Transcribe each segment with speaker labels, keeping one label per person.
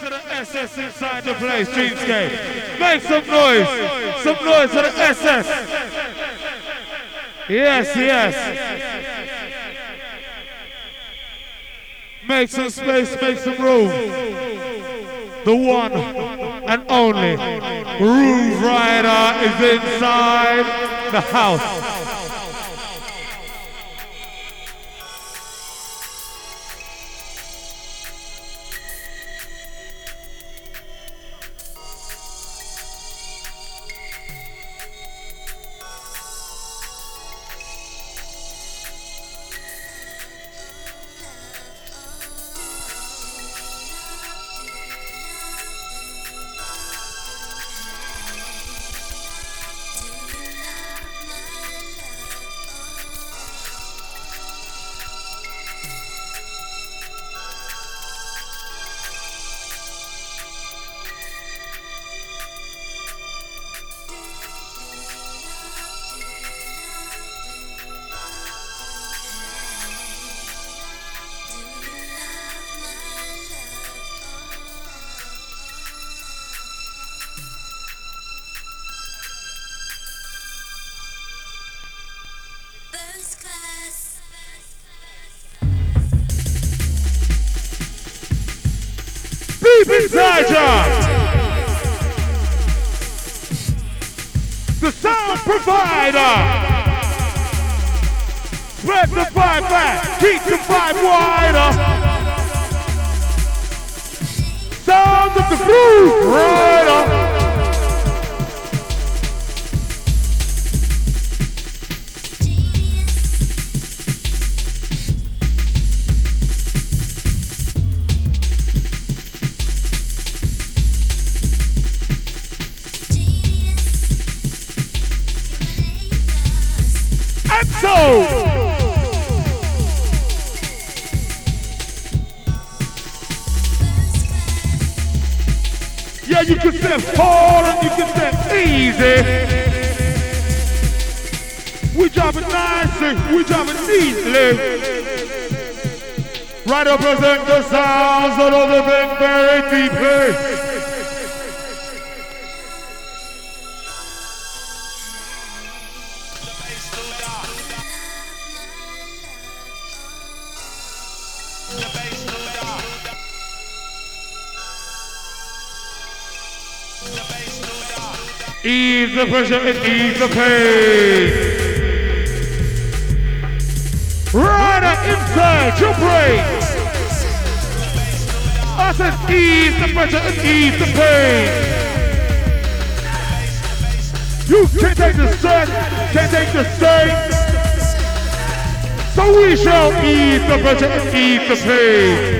Speaker 1: to the SS inside the place, Dreamscape. Make some noise. Some noise to the SS. Yes, yes. Make some space, make some room. The one and only Grooverider is inside the house. The sound provider. Spread the vibe back. Keep the vibe wider. Sound of the Grooverider. Nicely, we drop it neatly. Right up present the sounds of the big very deeply. Ease the pressure and ease the pain. Right inside your brain. I said ease the pressure and ease the pain. You can't take the sun, can't take the stain. So we shall ease the pressure and ease the pain.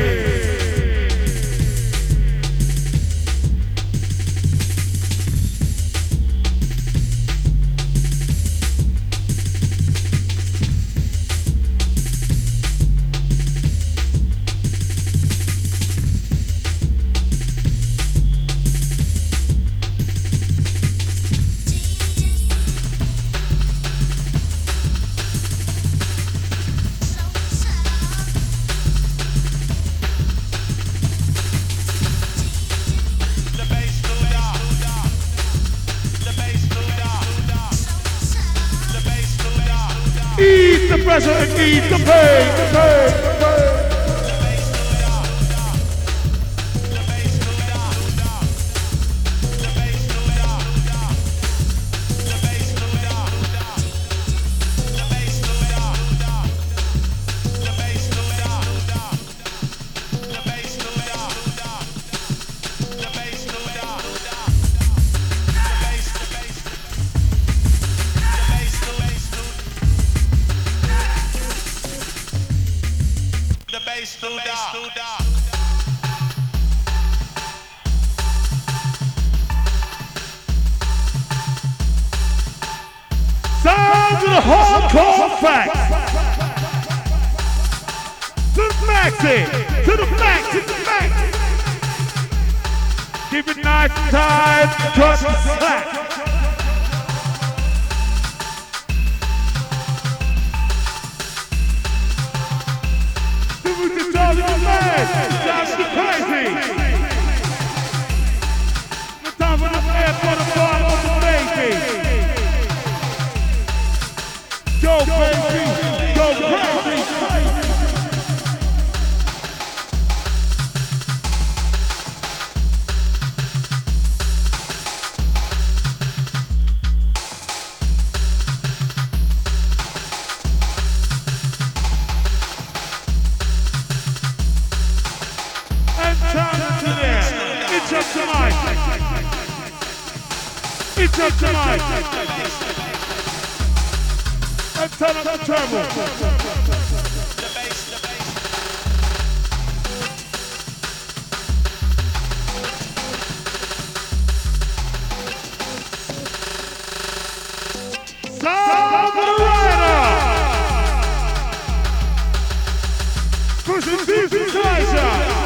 Speaker 1: Beat up tonight. And turn up the treble. Sound Rider! Pushing these guys
Speaker 2: Logical,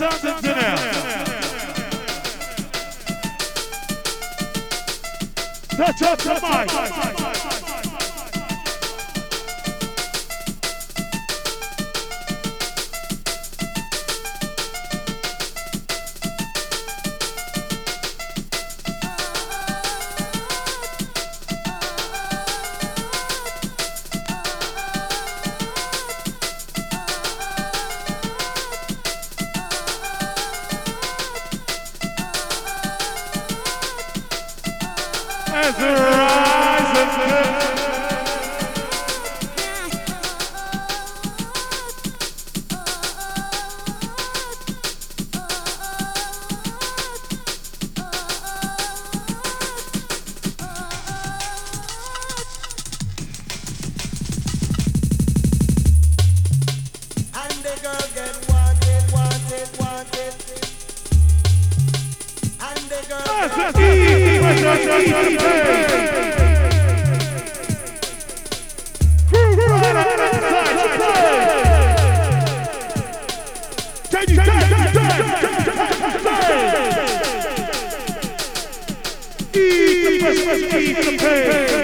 Speaker 2: Touch up the mic. Let's keep the pain.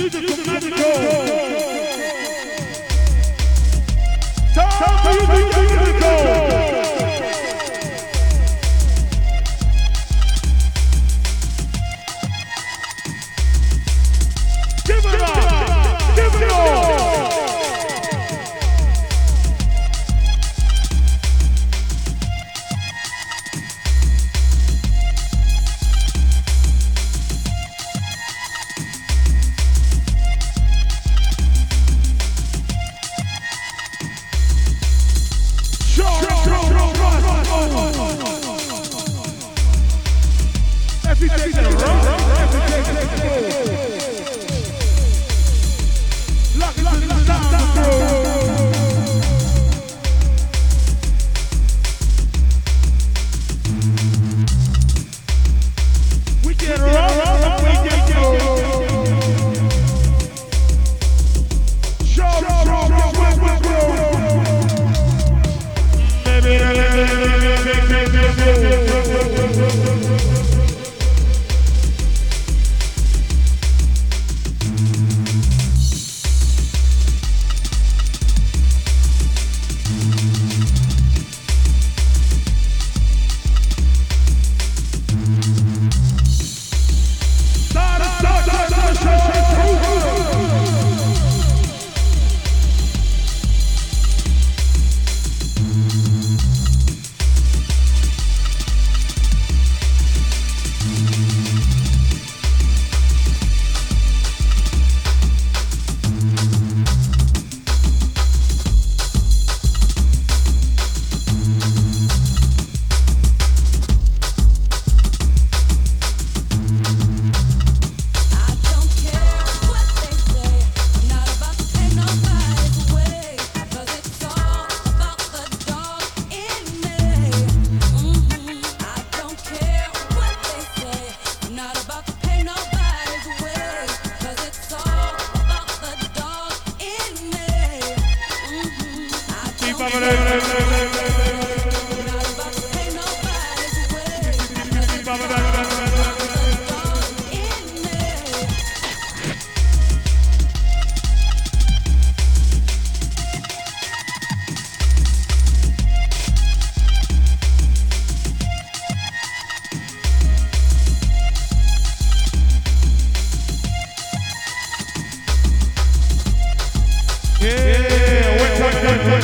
Speaker 1: Musical, magical.
Speaker 3: Time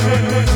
Speaker 3: Thank.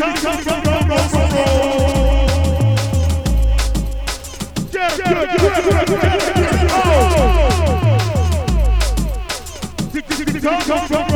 Speaker 3: Come, come, come.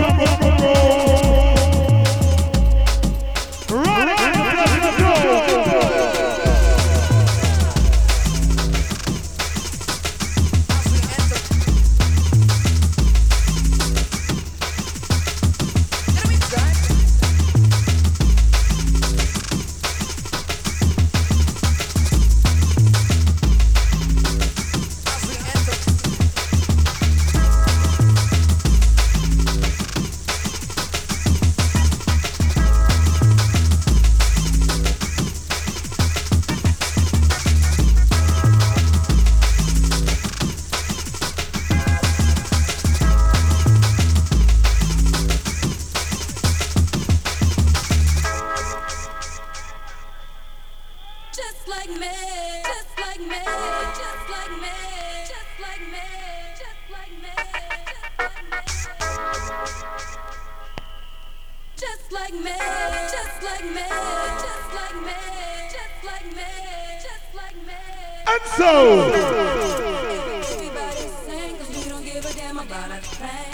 Speaker 3: Give a damn about a thing.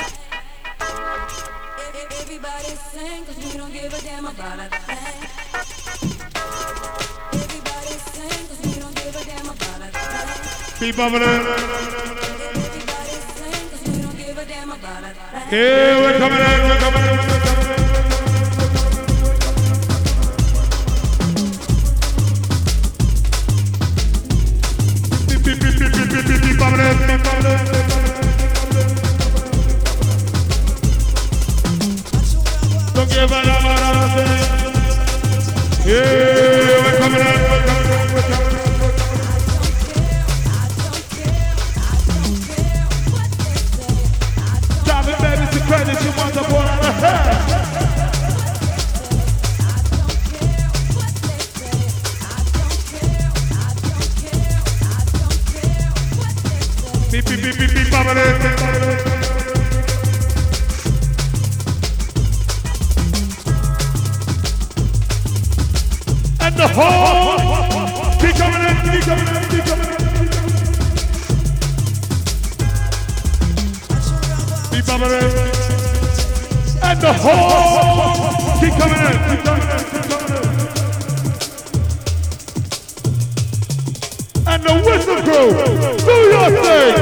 Speaker 3: Everybody sing, cause we don't give a damn about a thing. Everybody sing, cause we don't give a damn about a thing.
Speaker 1: Keep bubbling.
Speaker 3: Everybody sing, cause we don't give a damn about a thing.
Speaker 1: Here we're coming in, we're coming in, And the whistle crew, do your thing.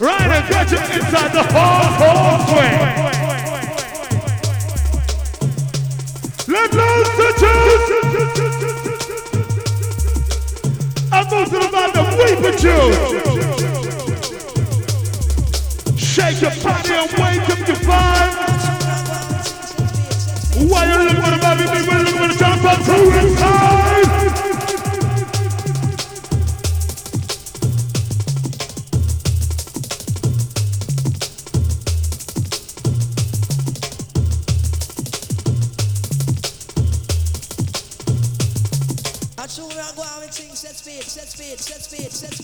Speaker 1: Right, and get you inside the whole swing. Let loose the juice. And most of the weeping juice. I'm up the vibe. Why you looking for the baby? People looking for the jump up through inside. Set speed, set speed, set speed, set speed.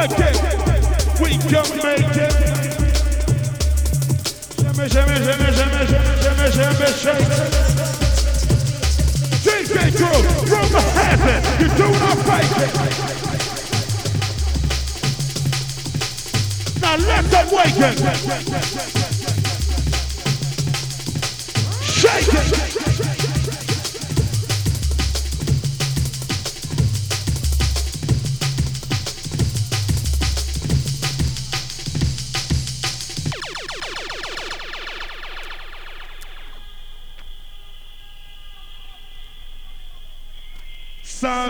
Speaker 1: work it. We can make it. Jamais, jamais, jamais, jamais, jamais, jamais, jamais shake. Take it, girl, from heaven. You do not fake it. Now let them wake it. Shake it.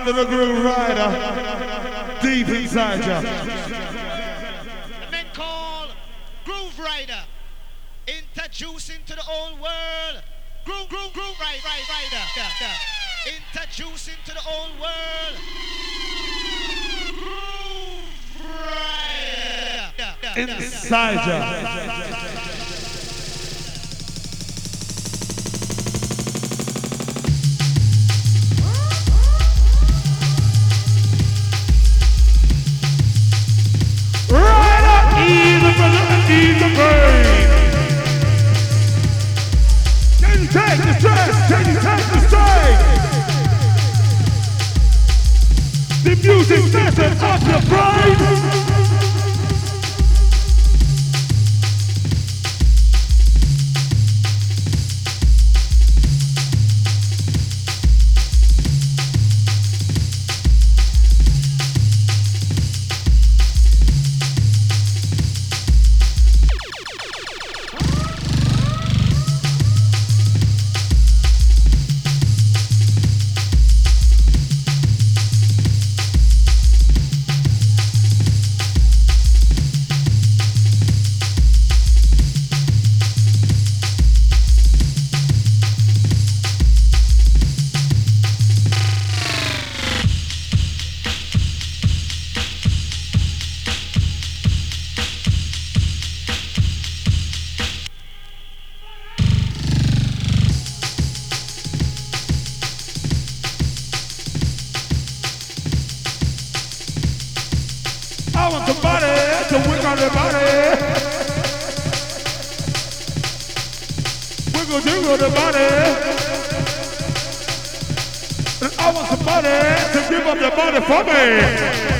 Speaker 1: Sound of the Grooverider, deep inside ya.
Speaker 4: The men call Grooverider, introducing to the whole world. Groove, groove, groove, right, right, rider. Introducing to the whole world. Grooverider.
Speaker 1: Inside ya. I want somebody to give up their body for me.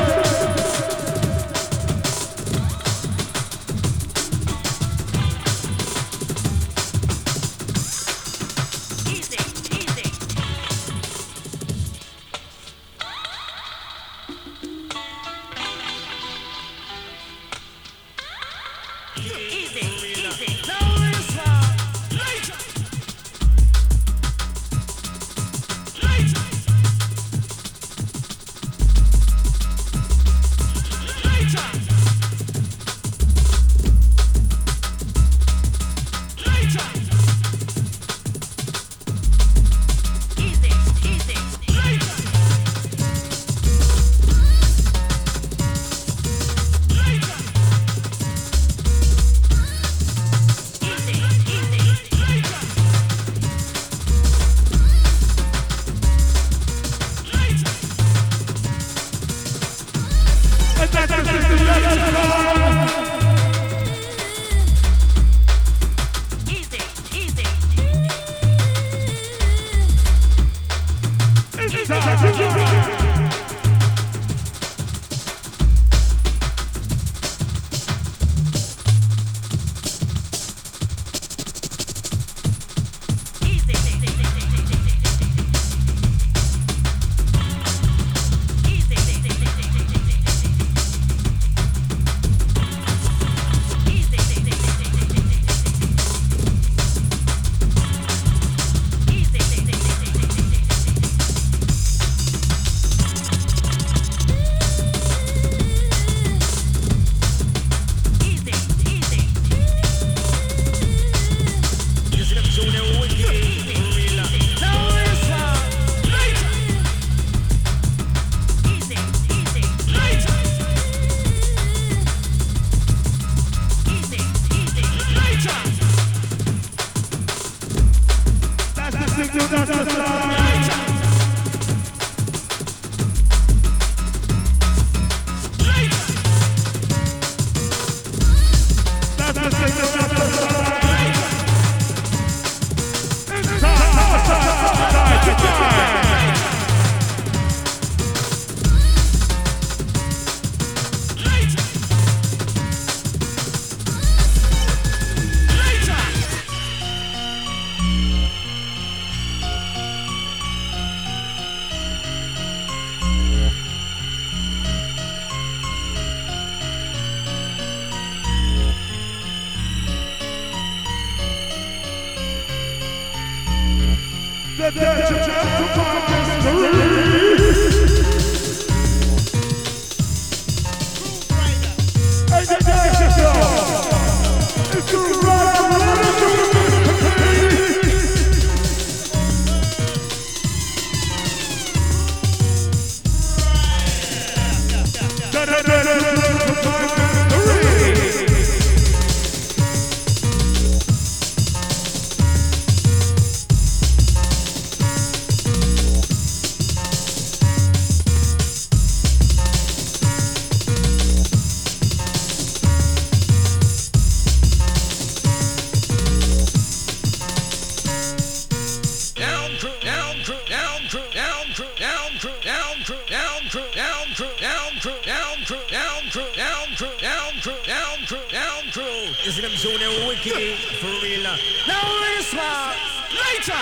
Speaker 5: crew, down crew, down crew, down crew, down crew, down crew, down crew.
Speaker 6: You see them show them wicked for real. Now this one later.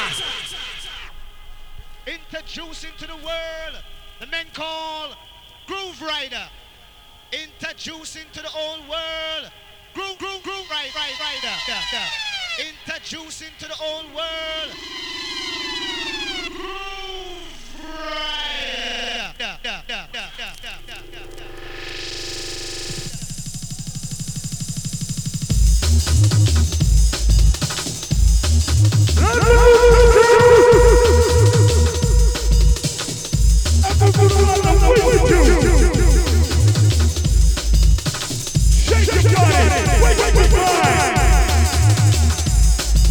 Speaker 1: Introducing to the world the men called Grooverider. Introducing to the old world Groove Groove Grooverider. Rider. Yeah, yeah. Introducing to the old world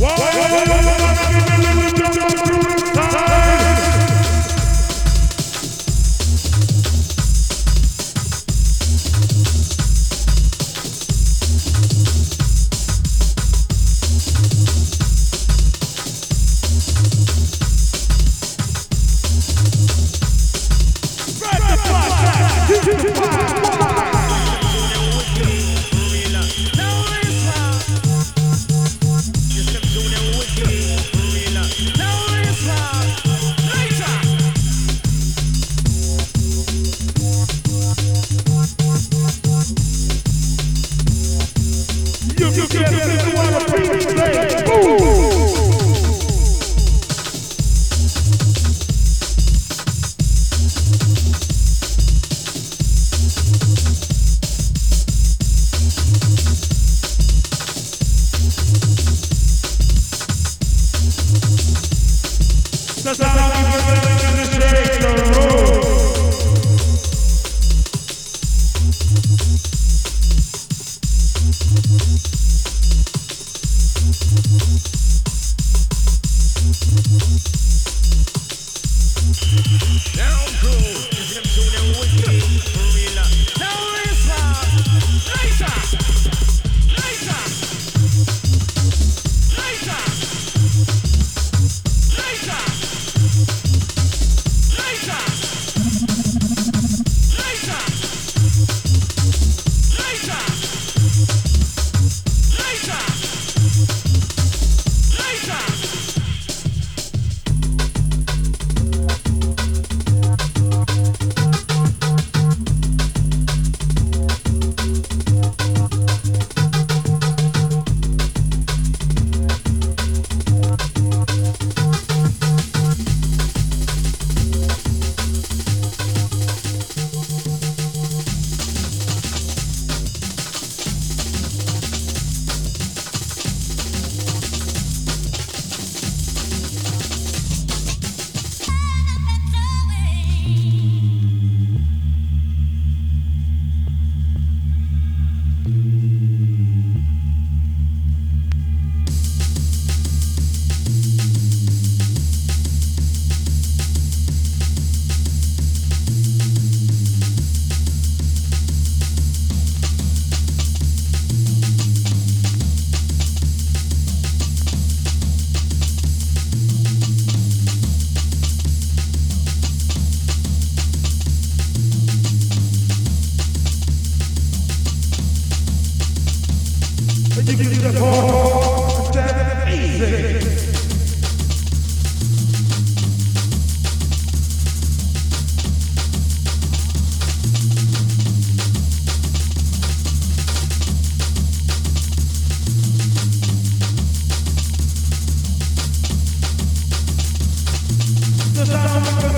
Speaker 2: Whoa. Shalom.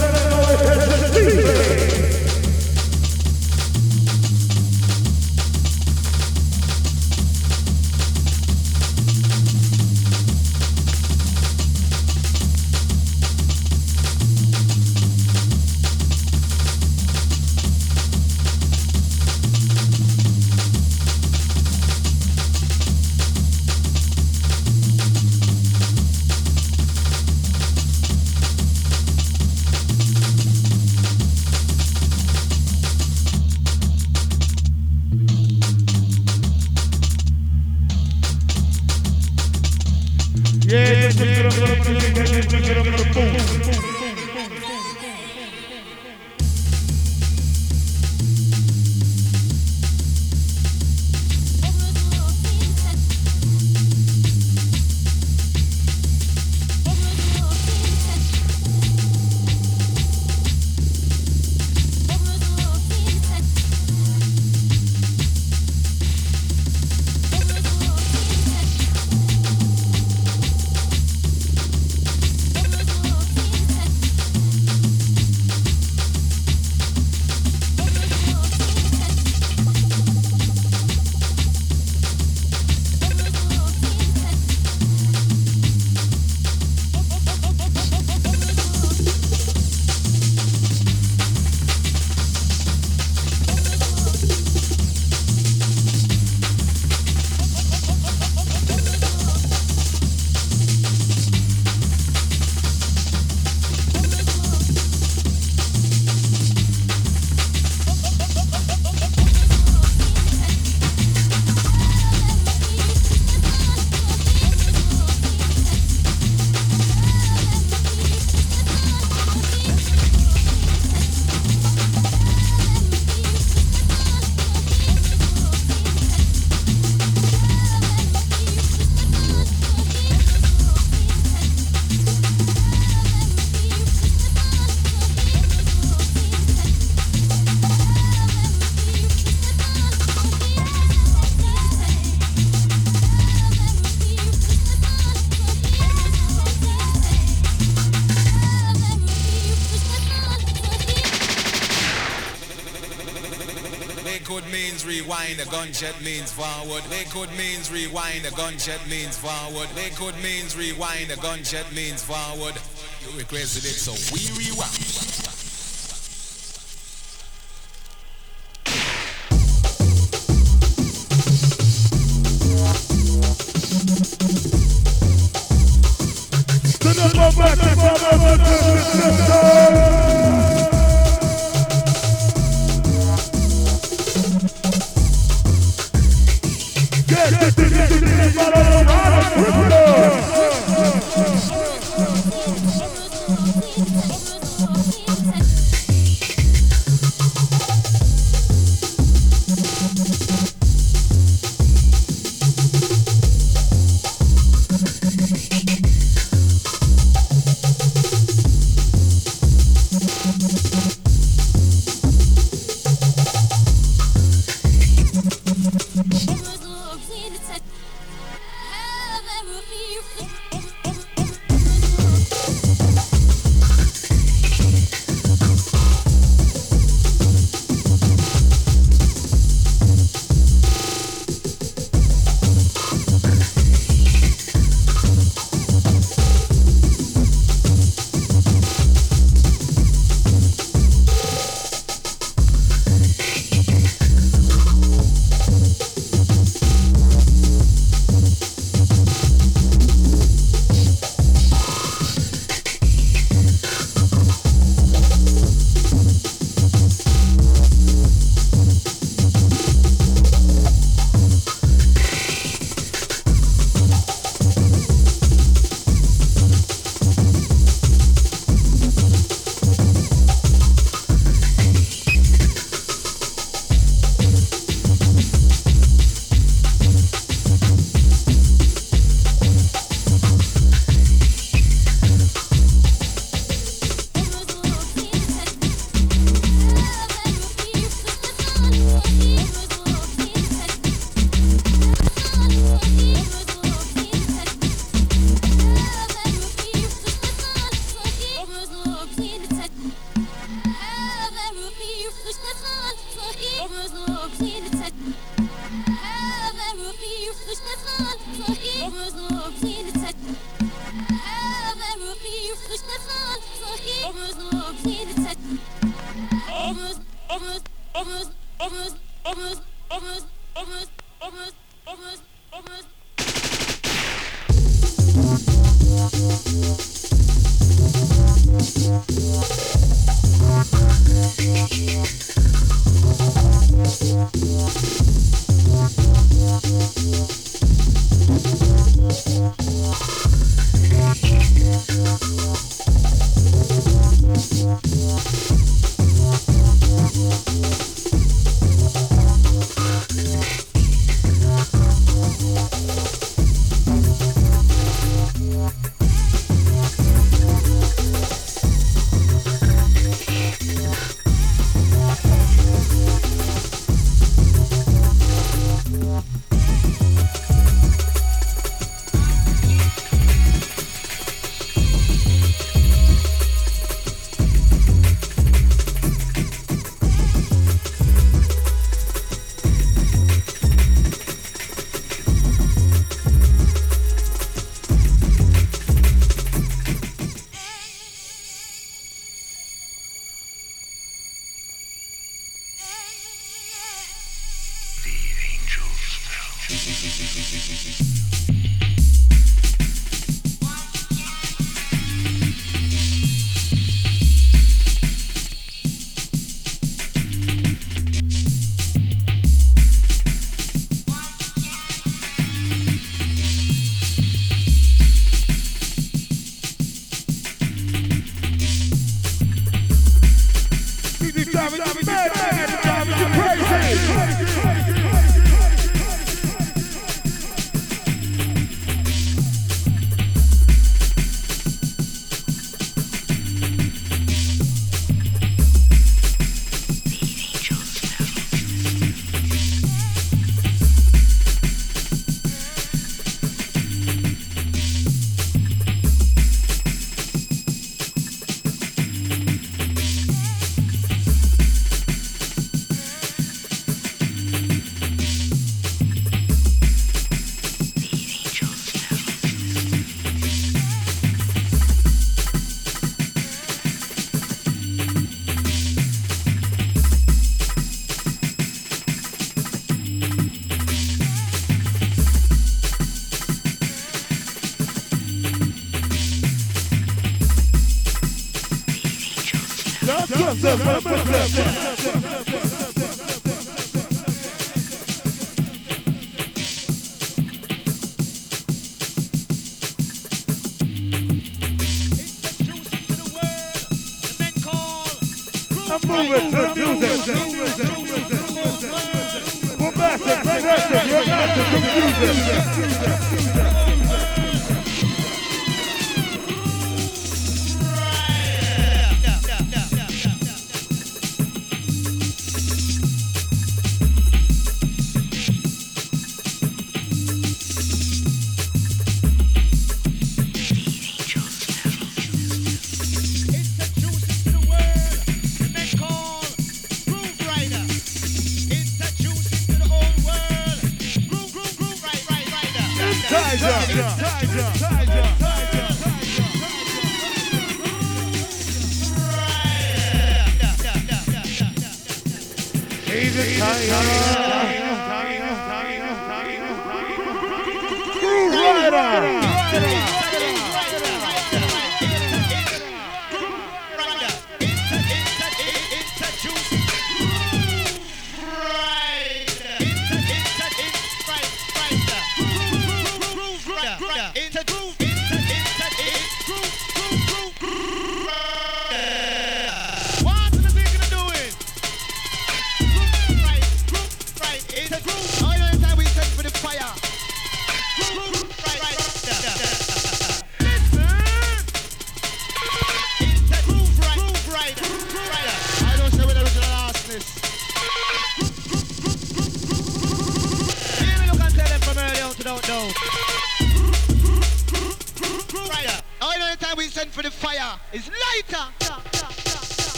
Speaker 2: Gunshot means forward. Liquid means rewind, a gunshot means forward. Liquid means rewind, a gunshot means forward. You requested it, so we rewind.
Speaker 1: Moment, to the
Speaker 4: I'm moving to the music.